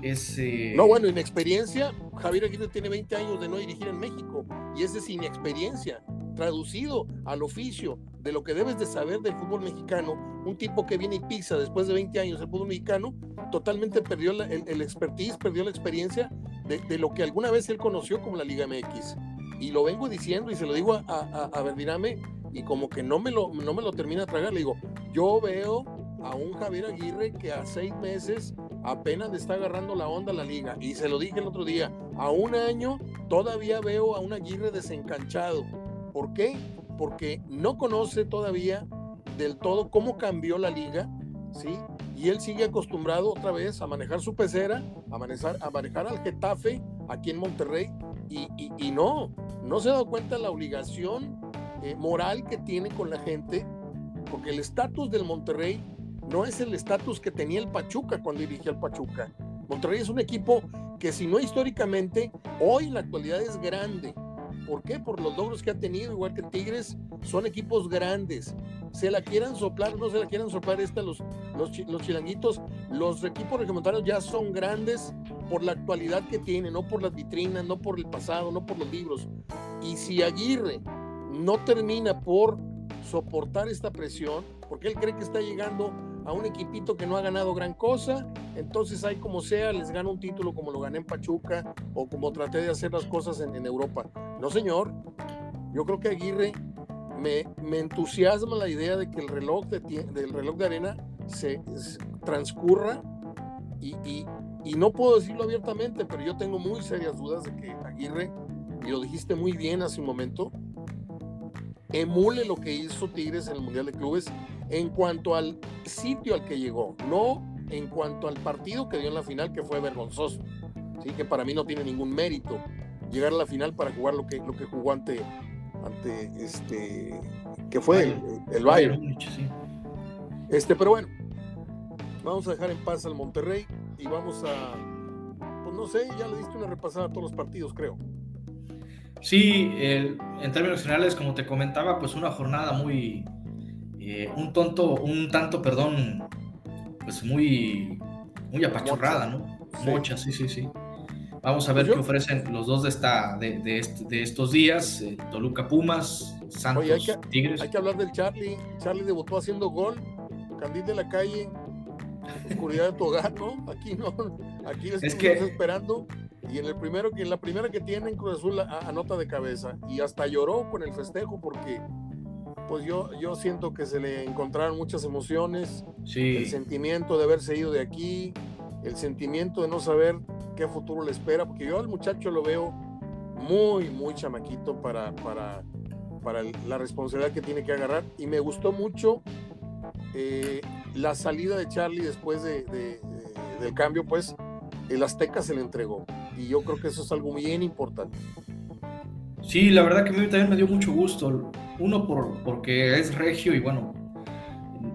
es eh, No, bueno, inexperiencia, Javier Aguirre tiene 20 años de no dirigir en México y ese es inexperiencia, traducido al oficio de lo que debes de saber del fútbol mexicano, un tipo que viene y pisa después de 20 años el fútbol mexicano, totalmente perdió el, expertise, perdió la experiencia de, de, lo que alguna vez él conoció como la Liga MX y lo vengo diciendo y se lo digo a, a, a Verdirame y como que no me, lo, no me lo termina de tragar. Le digo, yo veo a un Javier Aguirre que a seis meses apenas le está agarrando la onda a la liga. Y se lo dije el otro día, a un año todavía veo a un Aguirre desencanchado. ¿Por qué? Porque no conoce todavía del todo cómo cambió la liga, ¿sí? Y él sigue acostumbrado otra vez a manejar su pecera, a manejar, al Getafe aquí en Monterrey y, no, no se dado cuenta la obligación eh, moral que tiene con la gente, porque el estatus del Monterrey no es el estatus que tenía el Pachuca cuando dirigía al Pachuca. Monterrey es un equipo que si no históricamente, hoy en la actualidad es grande. ¿Por qué? Por los logros que ha tenido, igual que Tigres, son equipos grandes. Se la quieran soplar, no se la quieran soplar esta, los, los, los chilanguitos, los equipos regiomontanos ya son grandes por la actualidad que tiene, no por las vitrinas, no por el pasado, no por los libros. Y si Aguirre no termina por soportar esta presión, porque él cree que está llegando a un equipito que no ha ganado gran cosa, entonces hay como sea, les gana un título como lo gané en Pachuca o como traté de hacer las cosas en, Europa. No, señor, yo creo que Aguirre me, me entusiasma la idea de que el reloj de, del reloj de arena se, transcurra y, y no puedo decirlo abiertamente, pero yo tengo muy serias dudas de que Aguirre, y lo dijiste muy bien hace un momento, emule lo que hizo Tigres en el Mundial de Clubes en cuanto al sitio al que llegó, no en cuanto al partido que dio en la final, que fue vergonzoso. ¿sí? Que para mí no tiene ningún mérito llegar a la final para jugar lo que, lo que jugó ante, ante este, que fue el, el Bayern. Este, pero bueno, vamos a dejar en paz al Monterrey y vamos a, pues no sé, ya le diste una repasada a todos los partidos, creo. Sí, en términos generales, como te comentaba, pues una jornada muy, eh, un tonto, un tanto, perdón, pues muy, muy apachurrada, ¿no? Mocha, sí, sí, sí. Vamos a ver pues qué ofrecen los dos de, esta, de, de, estos días, eh, Toluca Pumas, Santos hay que, Tigres. Hay que hablar del Charlie. Charlie debutó haciendo gol, Candil de la calle, oscuridad de tu hogar, ¿no? Aquí no, aquí es que... esperando. Y en el primero, que en la primera que tienen Cruz Azul anota de cabeza. Y hasta lloró con el festejo porque pues yo, yo siento que se le encontraron muchas emociones. Sí. El sentimiento de haberse ido de aquí, el sentimiento de no saber qué futuro le espera, porque yo al muchacho lo veo muy, muy chamaquito para, para, para la responsabilidad que tiene que agarrar. Y me gustó mucho eh, la salida de Charlie después de, del cambio, pues el Azteca se le entregó. Y yo creo que eso es algo bien importante. Sí, la verdad que a mí también me dio mucho gusto. Uno, por, porque es regio y bueno,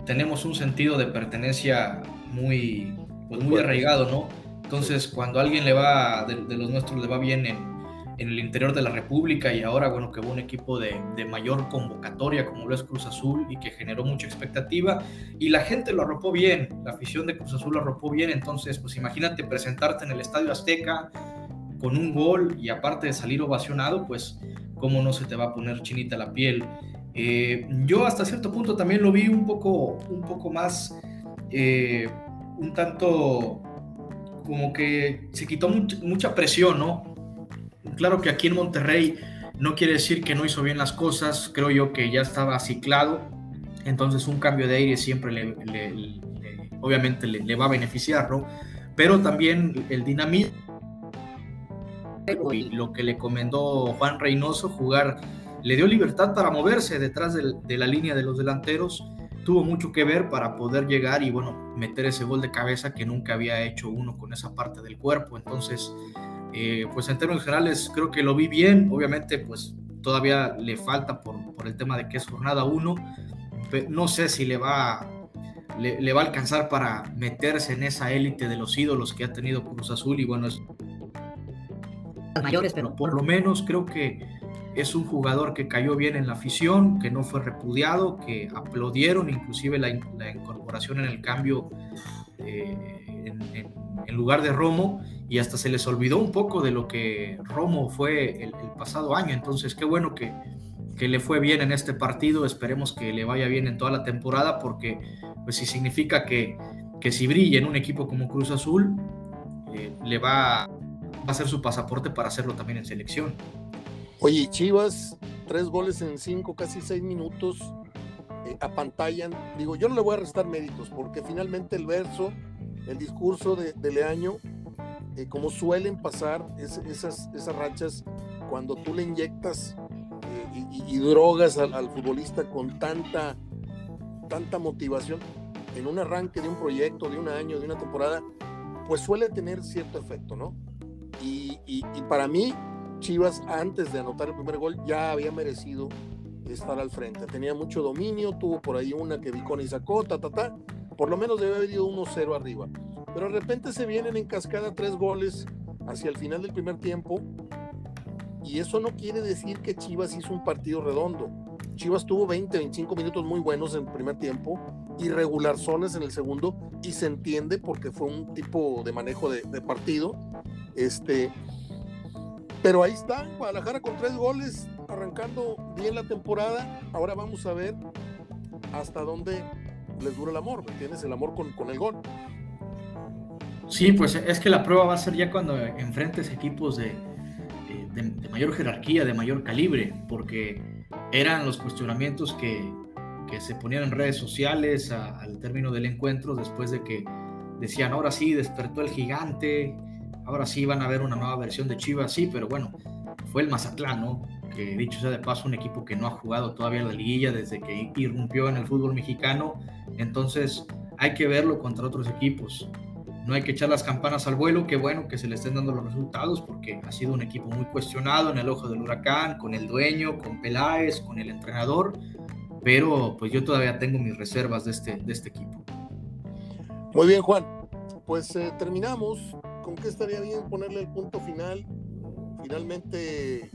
tenemos un sentido de pertenencia muy, pues muy arraigado, ¿no? Entonces, cuando a alguien le va, de, de los nuestros le va bien en, en el interior de la República y ahora, bueno, que hubo un equipo de, mayor convocatoria como lo es Cruz Azul y que generó mucha expectativa y la gente lo arropó bien, la afición de Cruz Azul lo arropó bien, entonces, pues imagínate presentarte en el Estadio Azteca con un gol y aparte de salir ovacionado, pues cómo no se te va a poner chinita la piel. Eh, yo hasta cierto punto también lo vi un poco, un poco más, eh, un tanto como que se quitó mucha presión, ¿no? Claro que aquí en Monterrey no quiere decir que no hizo bien las cosas, creo yo que ya estaba ciclado, entonces un cambio de aire siempre le, obviamente le, va a beneficiar, ¿no? Pero también el dinamismo y lo que le comendó Juan Reynoso, jugar, le dio libertad para moverse detrás de la línea de los delanteros, tuvo mucho que ver para poder llegar y bueno, meter ese gol de cabeza que nunca había hecho uno con esa parte del cuerpo, entonces eh, pues en términos generales creo que lo vi bien, obviamente pues todavía le falta por, por el tema de que es jornada 1, no sé si le va, le, va a alcanzar para meterse en esa élite de los ídolos que ha tenido Cruz Azul y bueno, es mayores, pero por lo menos creo que es un jugador que cayó bien en la afición, que no fue repudiado, que aplaudieron inclusive la, incorporación en el cambio eh, en lugar de Romo y hasta se les olvidó un poco de lo que Romo fue el, pasado año. Entonces, qué bueno que, que, le fue bien en este partido. Esperemos que le vaya bien en toda la temporada porque, pues, si significa que, que si brilla en un equipo como Cruz Azul, eh, le va, va a ser su pasaporte para hacerlo también en selección. Oye, Chivas, tres goles en cinco, casi seis minutos, eh, apantallan. Digo, yo no le voy a restar méritos porque finalmente el verso, el discurso de, de Leaño eh, como suelen pasar esas, esas rachas cuando tú le inyectas eh, y, drogas al, futbolista con tanta, tanta motivación en un arranque de un proyecto, de un año, de una temporada, pues suele tener cierto efecto, ¿no? Y, y, para mí, Chivas, antes de anotar el primer gol, ya había merecido estar al frente. Tenía mucho dominio, tuvo por ahí una que Viconi sacó, ta, ta, ta. Por lo menos debe haber ido 1-0 arriba. Pero de repente se vienen en cascada tres goles hacia el final del primer tiempo. Y eso no quiere decir que Chivas hizo un partido redondo. Chivas tuvo 20, 25 minutos muy buenos en el primer tiempo y regular zonas en el segundo y se entiende porque fue un tipo de manejo de, partido. Este, pero ahí está, Guadalajara con tres goles, arrancando bien la temporada. Ahora vamos a ver hasta dónde les dura el amor, ¿me entiendes? El amor con, con el gol. Sí, pues es que la prueba va a ser ya cuando enfrentes equipos de, de, mayor jerarquía, de mayor calibre, porque eran los cuestionamientos que, que se ponían en redes sociales al término del encuentro, después de que decían, ahora sí, despertó el gigante, ahora sí van a ver una nueva versión de Chivas, sí, pero bueno, fue el Mazatlán, ¿no? Que dicho sea de paso, un equipo que no ha jugado todavía la liguilla desde que irrumpió en el fútbol mexicano, entonces hay que verlo contra otros equipos no hay que echar las campanas al vuelo, qué bueno que se le estén dando los resultados porque ha sido un equipo muy cuestionado en el ojo del huracán, con el dueño, con Peláez, con el entrenador, pero pues yo todavía tengo mis reservas de este, de este equipo. Muy bien, Juan. Pues eh, terminamos. ¿Con qué estaría bien ponerle el punto final? Finalmente,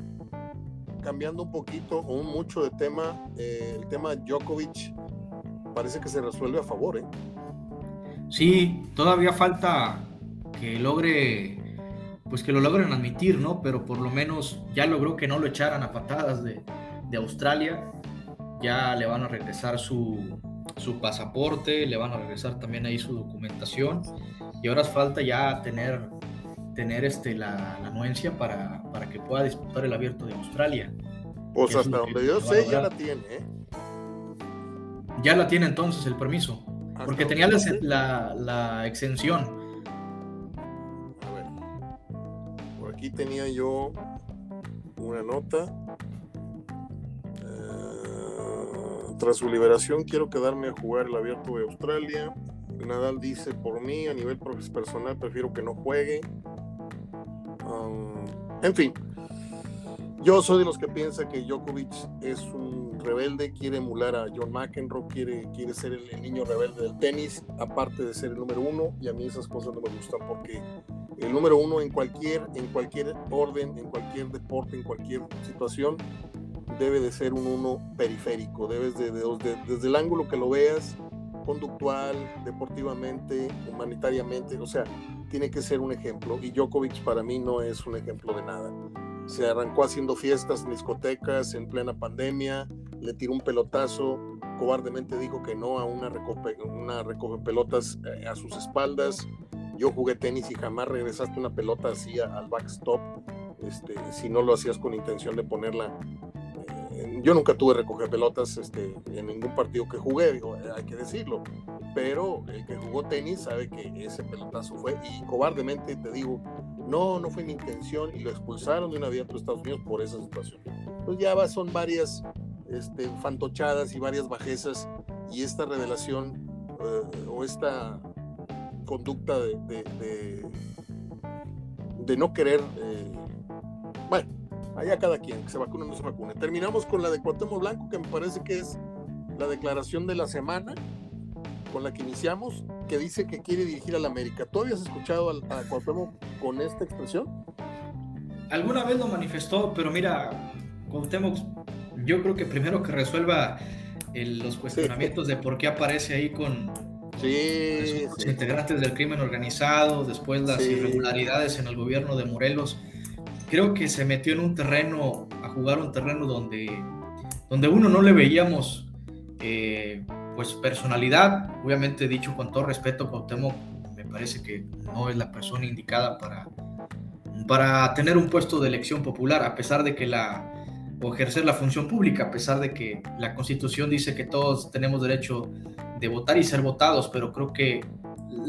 cambiando un poquito o mucho de tema, eh, el tema Djokovic parece que se resuelve a favor, ¿eh? Sí, todavía falta que logre, pues que lo logren admitir, ¿no? Pero por lo menos ya logró que no lo echaran a patadas de, Australia. Ya le van a regresar su, pasaporte, le van a regresar también ahí su documentación. Y ahora falta ya tener, tener este, la, anuencia para, para que pueda disputar el abierto de Australia. Pues hasta donde yo sé, ya la tiene, ¿eh? Ya la tiene entonces el permiso. Porque tenía la, la, exención. A ver. Por aquí tenía yo una nota. Eh, tras su liberación quiero quedarme a jugar el abierto de Australia. Nadal dice por mí, a nivel personal prefiero que no juegue. Um, en fin, yo soy de los que piensa que Djokovic es un rebelde, quiere emular a John McEnroe, quiere, quiere ser el, niño rebelde del tenis, aparte de ser el número uno, y a mí esas cosas no me gustan porque el número uno en cualquier, en cualquier orden, en cualquier deporte, en cualquier situación, debe de ser un uno periférico, debes de, desde el ángulo que lo veas, conductual, deportivamente, humanitariamente, o sea, tiene que ser un ejemplo, y Djokovic para mí no es un ejemplo de nada se arrancó haciendo fiestas en discotecas en plena pandemia, le tiró un pelotazo, cobardemente dijo que no a una recoge, pelotas eh, a sus espaldas. yo jugué tenis y jamás regresaste una pelota así al backstop, este, si no lo hacías con intención de ponerla. Yo nunca tuve recoger pelotas este, en ningún partido que jugué, digo, hay que decirlo, pero el que jugó tenis sabe que ese pelotazo fue, y cobardemente te digo, no, no fue mi intención, y lo expulsaron de un abierto de Estados Unidos por esa situación. Pues ya va, son varias este, fantochadas y varias bajezas, y esta revelación eh, o esta conducta de, de, no querer, eh, bueno, allá cada quien, que se vacune o no se vacune. Terminamos con la de Cuauhtémoc Blanco, que me parece que es la declaración de la semana con la que iniciamos, que dice que quiere dirigir a la América. ¿Tú habías escuchado a, a Cuauhtémoc con esta expresión? Alguna vez lo manifestó, pero mira, Cuauhtémoc, yo creo que primero que resuelva los cuestionamientos de por qué aparece ahí con, Sí, los integrantes del crimen organizado, después las irregularidades en el gobierno de Morelos. Creo que se metió en un terreno, a jugar un terreno donde, donde uno no le veíamos eh, pues personalidad, obviamente dicho con todo respeto, Cuauhtémoc me parece que no es la persona indicada para, para tener un puesto de elección popular, a pesar de que la, o ejercer la función pública, a pesar de que la Constitución dice que todos tenemos derecho de votar y ser votados, pero creo que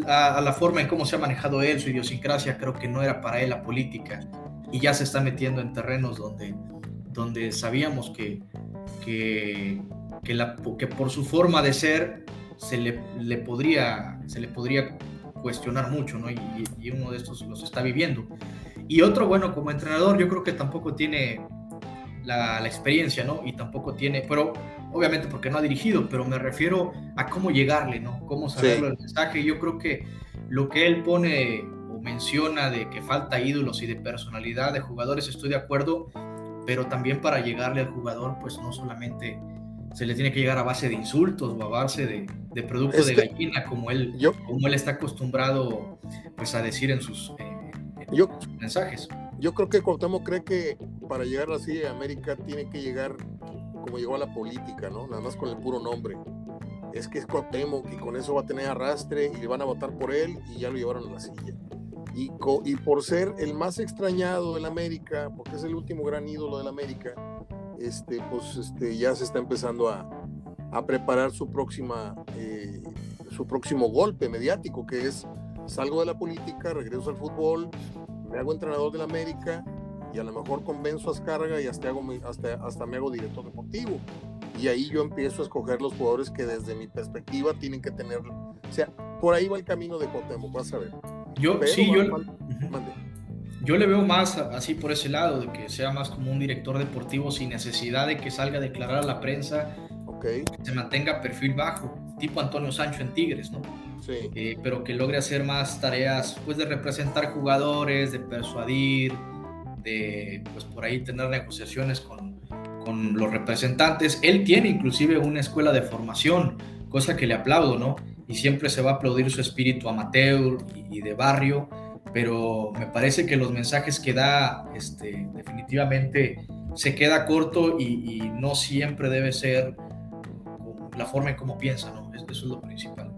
a, la forma en cómo se ha manejado él, su idiosincrasia, creo que no era para él la política y ya se está metiendo en terrenos donde, donde sabíamos que, que, que, la, que por su forma de ser se le, le, podría, se le podría cuestionar mucho, ¿no? Y, y uno de estos los está viviendo. Y otro, bueno, como entrenador, yo creo que tampoco tiene la, experiencia, ¿no? Y tampoco tiene, pero obviamente porque no ha dirigido, pero me refiero a cómo llegarle, ¿no? Cómo saberlo el mensaje. Yo creo que lo que él pone menciona de que falta ídolos y de personalidad de jugadores, estoy de acuerdo, pero también para llegarle al jugador, pues no solamente se le tiene que llegar a base de insultos o a base de, de producto de gallina, como él, como él está acostumbrado pues, a decir en sus, eh, en sus mensajes yo creo que Cuauhtémoc cree que para llegar así a América tiene que llegar como llegó a la política, ¿no? Nada más con el puro nombre. Es que es Cuauhtémoc y con eso va a tener arrastre y le van a votar por él y ya lo llevaron a la silla. Y, y por ser el más extrañado del América, porque es el último gran ídolo del América, este, pues este, ya se está empezando a, preparar su próxima, eh, su próximo golpe mediático, que es salgo de la política, regreso al fútbol, me hago entrenador del América y a lo mejor convenzo a Escarga y hasta, hago, hasta, hasta me hago director deportivo. Y ahí yo empiezo a escoger los jugadores que desde mi perspectiva tienen que tener. O sea, por ahí va el camino de Cuauhtémoc, vas a ver. Yo, sí, yo, yo le veo más así por ese lado, de que sea más como un director deportivo sin necesidad de que salga a declarar a la prensa, okay. que se mantenga perfil bajo, tipo Antonio Sancho en Tigres, ¿no? Eh, pero que logre hacer más tareas, pues de representar jugadores, de persuadir, de, pues por ahí tener negociaciones con, con los representantes. Él tiene inclusive una escuela de formación, cosa que le aplaudo, ¿no? Y siempre se va a aplaudir su espíritu amateur y, de barrio, pero me parece que los mensajes que da, este, definitivamente se queda corto y, no siempre debe ser la forma en cómo piensa, ¿no? Eso es lo principal.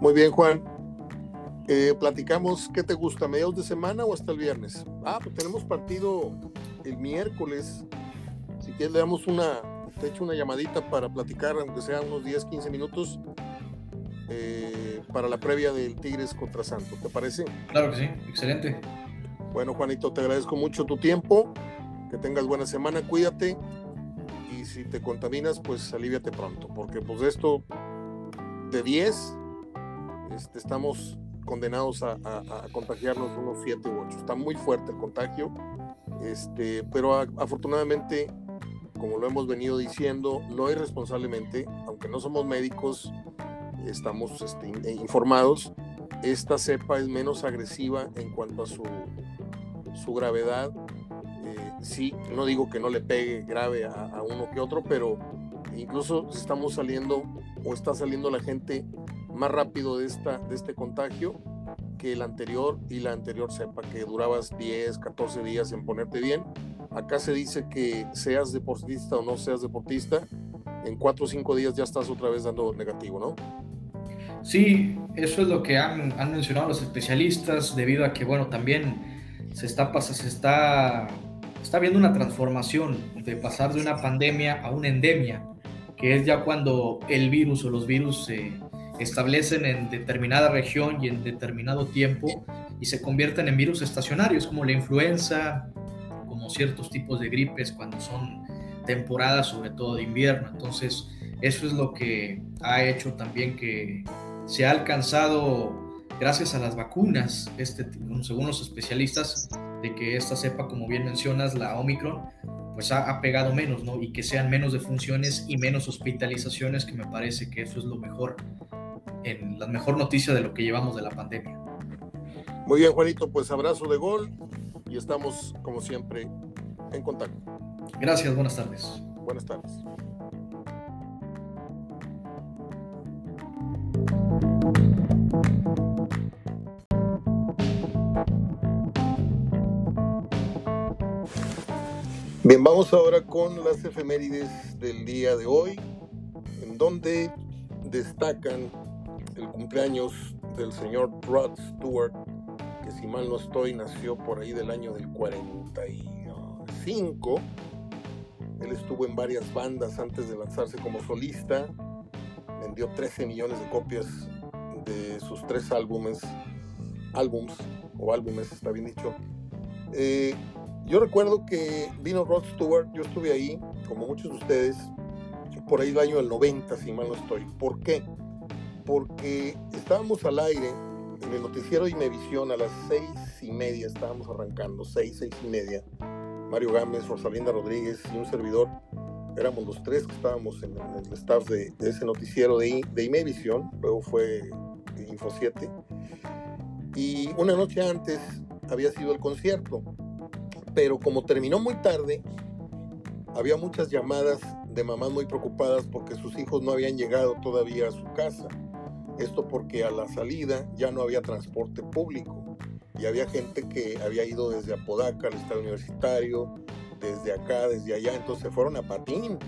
Muy bien, Juan. Eh, platicamos, ¿qué te gusta? ¿Mediados de semana o hasta el viernes? Ah, pues tenemos partido el miércoles. Si quieres, le damos una, te echo una llamadita para platicar, aunque sea unos 10, 15 minutos, eh, para la previa del Tigres contra Santos. ¿Te parece? Claro que sí, excelente. Bueno, Juanito, te agradezco mucho tu tiempo. Que tengas buena semana, cuídate. Y si te contaminas, pues aliviate pronto, porque pues esto de 10 este, estamos condenados a, contagiarnos unos 7 u 8. Está muy fuerte el contagio, este, pero afortunadamente, como lo hemos venido diciendo, no irresponsablemente, aunque no somos médicos, estamos este, informados, esta cepa es menos agresiva en cuanto a su, su gravedad. Eh, sí, no digo que no le pegue grave a, a uno que otro, pero incluso estamos saliendo o está saliendo la gente más rápido de, esta, de este contagio que el anterior y la anterior cepa, que durabas 10, 14 días en ponerte bien. Acá se dice que seas deportista o no seas deportista, en 4 o 5 días ya estás otra vez dando negativo, ¿no? Sí, eso es lo que han, han mencionado los especialistas, debido a que, bueno, también se está, se está, está viendo una transformación de pasar de una pandemia a una endemia, que es ya cuando el virus o los virus se establecen en determinada región y en determinado tiempo y se convierten en virus estacionarios, como la influenza, como ciertos tipos de gripes cuando son temporadas, sobre todo de invierno. Entonces, eso es lo que ha hecho también que se ha alcanzado, gracias a las vacunas, este, según los especialistas, de que esta cepa, como bien mencionas, la Omicron, pues ha, pegado menos, ¿no? Y que sean menos defunciones y menos hospitalizaciones, que me parece que eso es lo mejor, en la mejor noticia de lo que llevamos de la pandemia. Muy bien, Juanito, pues abrazo de gol y estamos, como siempre, en contacto. Gracias, buenas tardes. Buenas tardes. Bien, vamos ahora con las efemérides del día de hoy, en donde destacan el cumpleaños del señor Rod Stewart, que si mal no estoy nació por ahí del año del 45. Él estuvo en varias bandas antes de lanzarse como solista, vendió 13 millones de copias de sus tres álbumes, álbums o álbumes, está bien dicho. Eh, yo recuerdo que vino Rod Stewart, yo estuve ahí, como muchos de ustedes, por ahí el año del 90, si mal no estoy. ¿Por qué? Porque estábamos al aire en el noticiero de Imevisión a las seis y media, estábamos arrancando, seis, seis y media. Mario Gámez, Rosalinda Rodríguez y un servidor, éramos los tres que estábamos en, el staff de, ese noticiero de, de Imevisión, luego fue Info 7. Y una noche antes había sido el concierto pero como terminó muy tarde, había muchas llamadas de mamás muy preocupadas porque sus hijos no habían llegado todavía a su casa. Esto porque a la salida ya no había transporte público y había gente que había ido desde Apodaca al estado universitario, desde acá, desde allá, entonces se fueron a patín.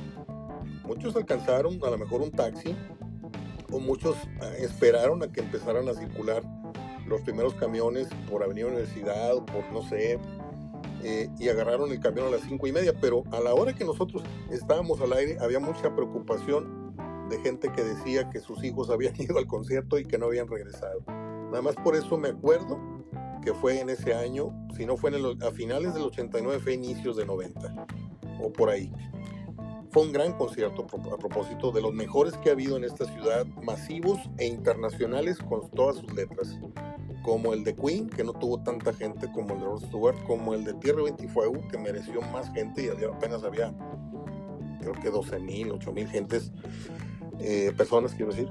Muchos alcanzaron a lo mejor un taxi o muchos eh, esperaron a que empezaran a circular los primeros camiones por Avenida Universidad o por, no sé, eh, y agarraron el camión a las cinco y media, pero a la hora que nosotros estábamos al aire había mucha preocupación de gente que decía que sus hijos habían ido al concierto y que no habían regresado. Nada más por eso me acuerdo que fue en ese año, si no fue en a finales del 89, fue inicios de 90, o por ahí. Fue un gran concierto a propósito de los mejores que ha habido en esta ciudad, masivos e internacionales con todas sus letras como el de Queen, que no tuvo tanta gente como el de Rod Stewart, como el de Tierra 20 Fuego, que mereció más gente y apenas había, creo que 12 mil, 8 mil gentes, eh, personas, quiero decir.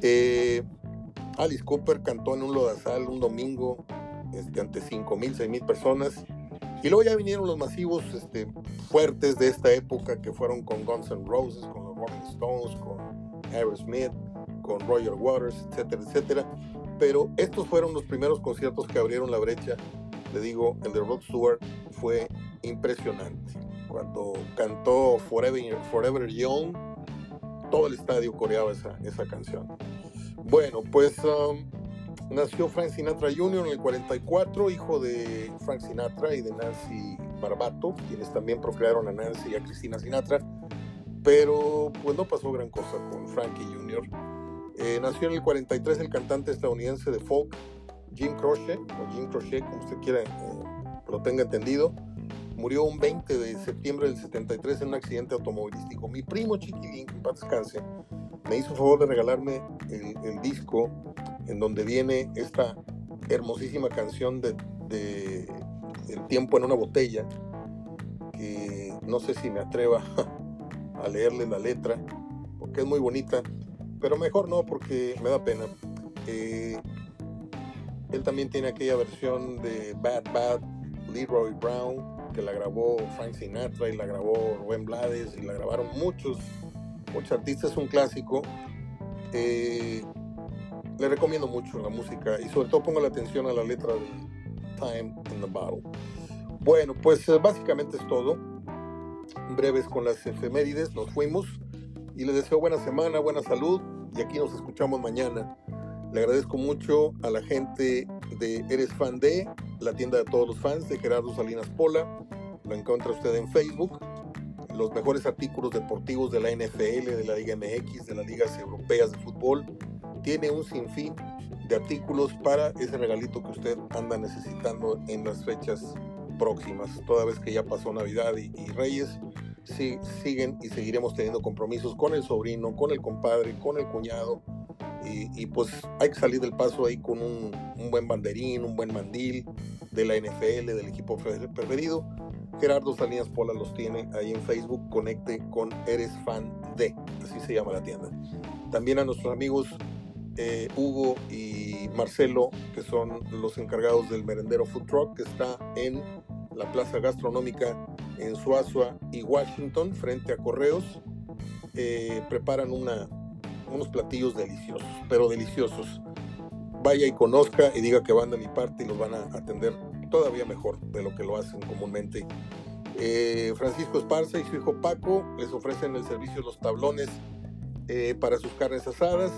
Eh, Alice Cooper cantó en un lodazal un domingo este, ante 5 mil, 6 mil personas. Y luego ya vinieron los masivos este, fuertes de esta época que fueron con Guns N' Roses, con los Rolling Stones, con Aerosmith, con Roger Waters, etcétera, etcétera pero estos fueron los primeros conciertos que abrieron la brecha. Le digo, el de Rod Stewart fue impresionante. Cuando cantó Forever, Forever Young, todo el estadio coreaba esa, esa canción. Bueno, pues um, nació Frank Sinatra Jr. en el 44, hijo de Frank Sinatra y de Nancy Barbato, quienes también procrearon a Nancy y a Cristina Sinatra, pero pues no pasó gran cosa con Frankie Jr. Eh, nació en el 43 el cantante estadounidense de folk Jim Croce, o Jim Croce, como usted quiera eh, lo tenga entendido. Murió un 20 de septiembre del 73 en un accidente automovilístico. Mi primo Chiquilín, que en descanse, me hizo favor de regalarme el, disco en donde viene esta hermosísima canción de, El tiempo en una botella, que no sé si me atreva a leerle la letra, porque es muy bonita pero mejor no porque me da pena. Eh, él también tiene aquella versión de Bad Bad, Leroy Brown, que la grabó Frank Sinatra y la grabó Rubén Blades y la grabaron muchos, muchos artistas, es un clásico. Eh, le recomiendo mucho la música y sobre todo pongo la atención a la letra de Time in the Bottle. Bueno, pues eh, básicamente es todo. Breves con las efemérides, nos fuimos y les deseo buena semana, buena salud y aquí nos escuchamos mañana Le agradezco mucho a la gente de Eres Fan de, la tienda de todos los fans de Gerardo Salinas Pola. Lo encuentra usted en Facebook. Los mejores artículos deportivos de la NFL, de la Liga MX, de las ligas europeas de fútbol. Tiene un sinfín de artículos para ese regalito que usted anda necesitando en las fechas próximas. Toda vez que ya pasó Navidad y, Reyes, sí, siguen y seguiremos teniendo compromisos con el sobrino, con el compadre, con el cuñado. Y, pues hay que salir del paso ahí con un, buen banderín, un buen mandil de la NFL, del equipo preferido. Gerardo Salinas Pola los tiene ahí en Facebook. Conecte con Eres Fan de, así se llama la tienda. También a nuestros amigos eh, Hugo y Marcelo, que son los encargados del merendero Food Truck, que está en la plaza gastronómica en Suazua y Washington, frente a Correos. Eh, preparan unos platillos deliciosos, pero deliciosos. Vaya y conozca y diga que van de mi parte y los van a atender todavía mejor de lo que lo hacen comúnmente. Eh, Francisco Esparza y su hijo Paco les ofrecen el servicio de los tablones para sus carnes asadas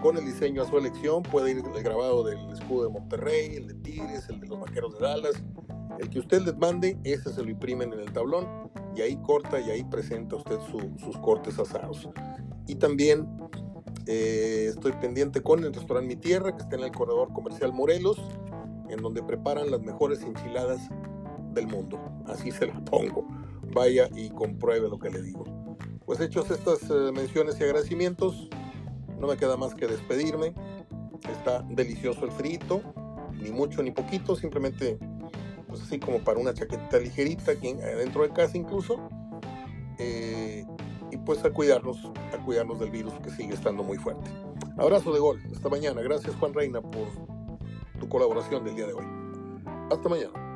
con el diseño a su elección. Puede ir el grabado del escudo de Monterrey, el de Tigres, el de los Vaqueros de Dallas. El que usted les mande, ese se lo imprimen en el tablón y ahí corta y ahí presenta usted sus cortes asados. Y también eh, estoy pendiente con el restaurante Mi Tierra, que está en el corredor comercial Morelos, en donde preparan las mejores enchiladas del mundo. Así se lo pongo. Vaya y compruebe lo que le digo. Pues hechos estas eh, menciones y agradecimientos, no me queda más que despedirme. Está delicioso el frito, ni mucho ni poquito, simplemente pues así como para una chaqueta ligerita aquí dentro de casa incluso. Eh, y pues a cuidarnos, a cuidarnos del virus que sigue estando muy fuerte. Abrazo de gol, hasta mañana. Gracias Juan Reina por tu colaboración del día de hoy. Hasta mañana.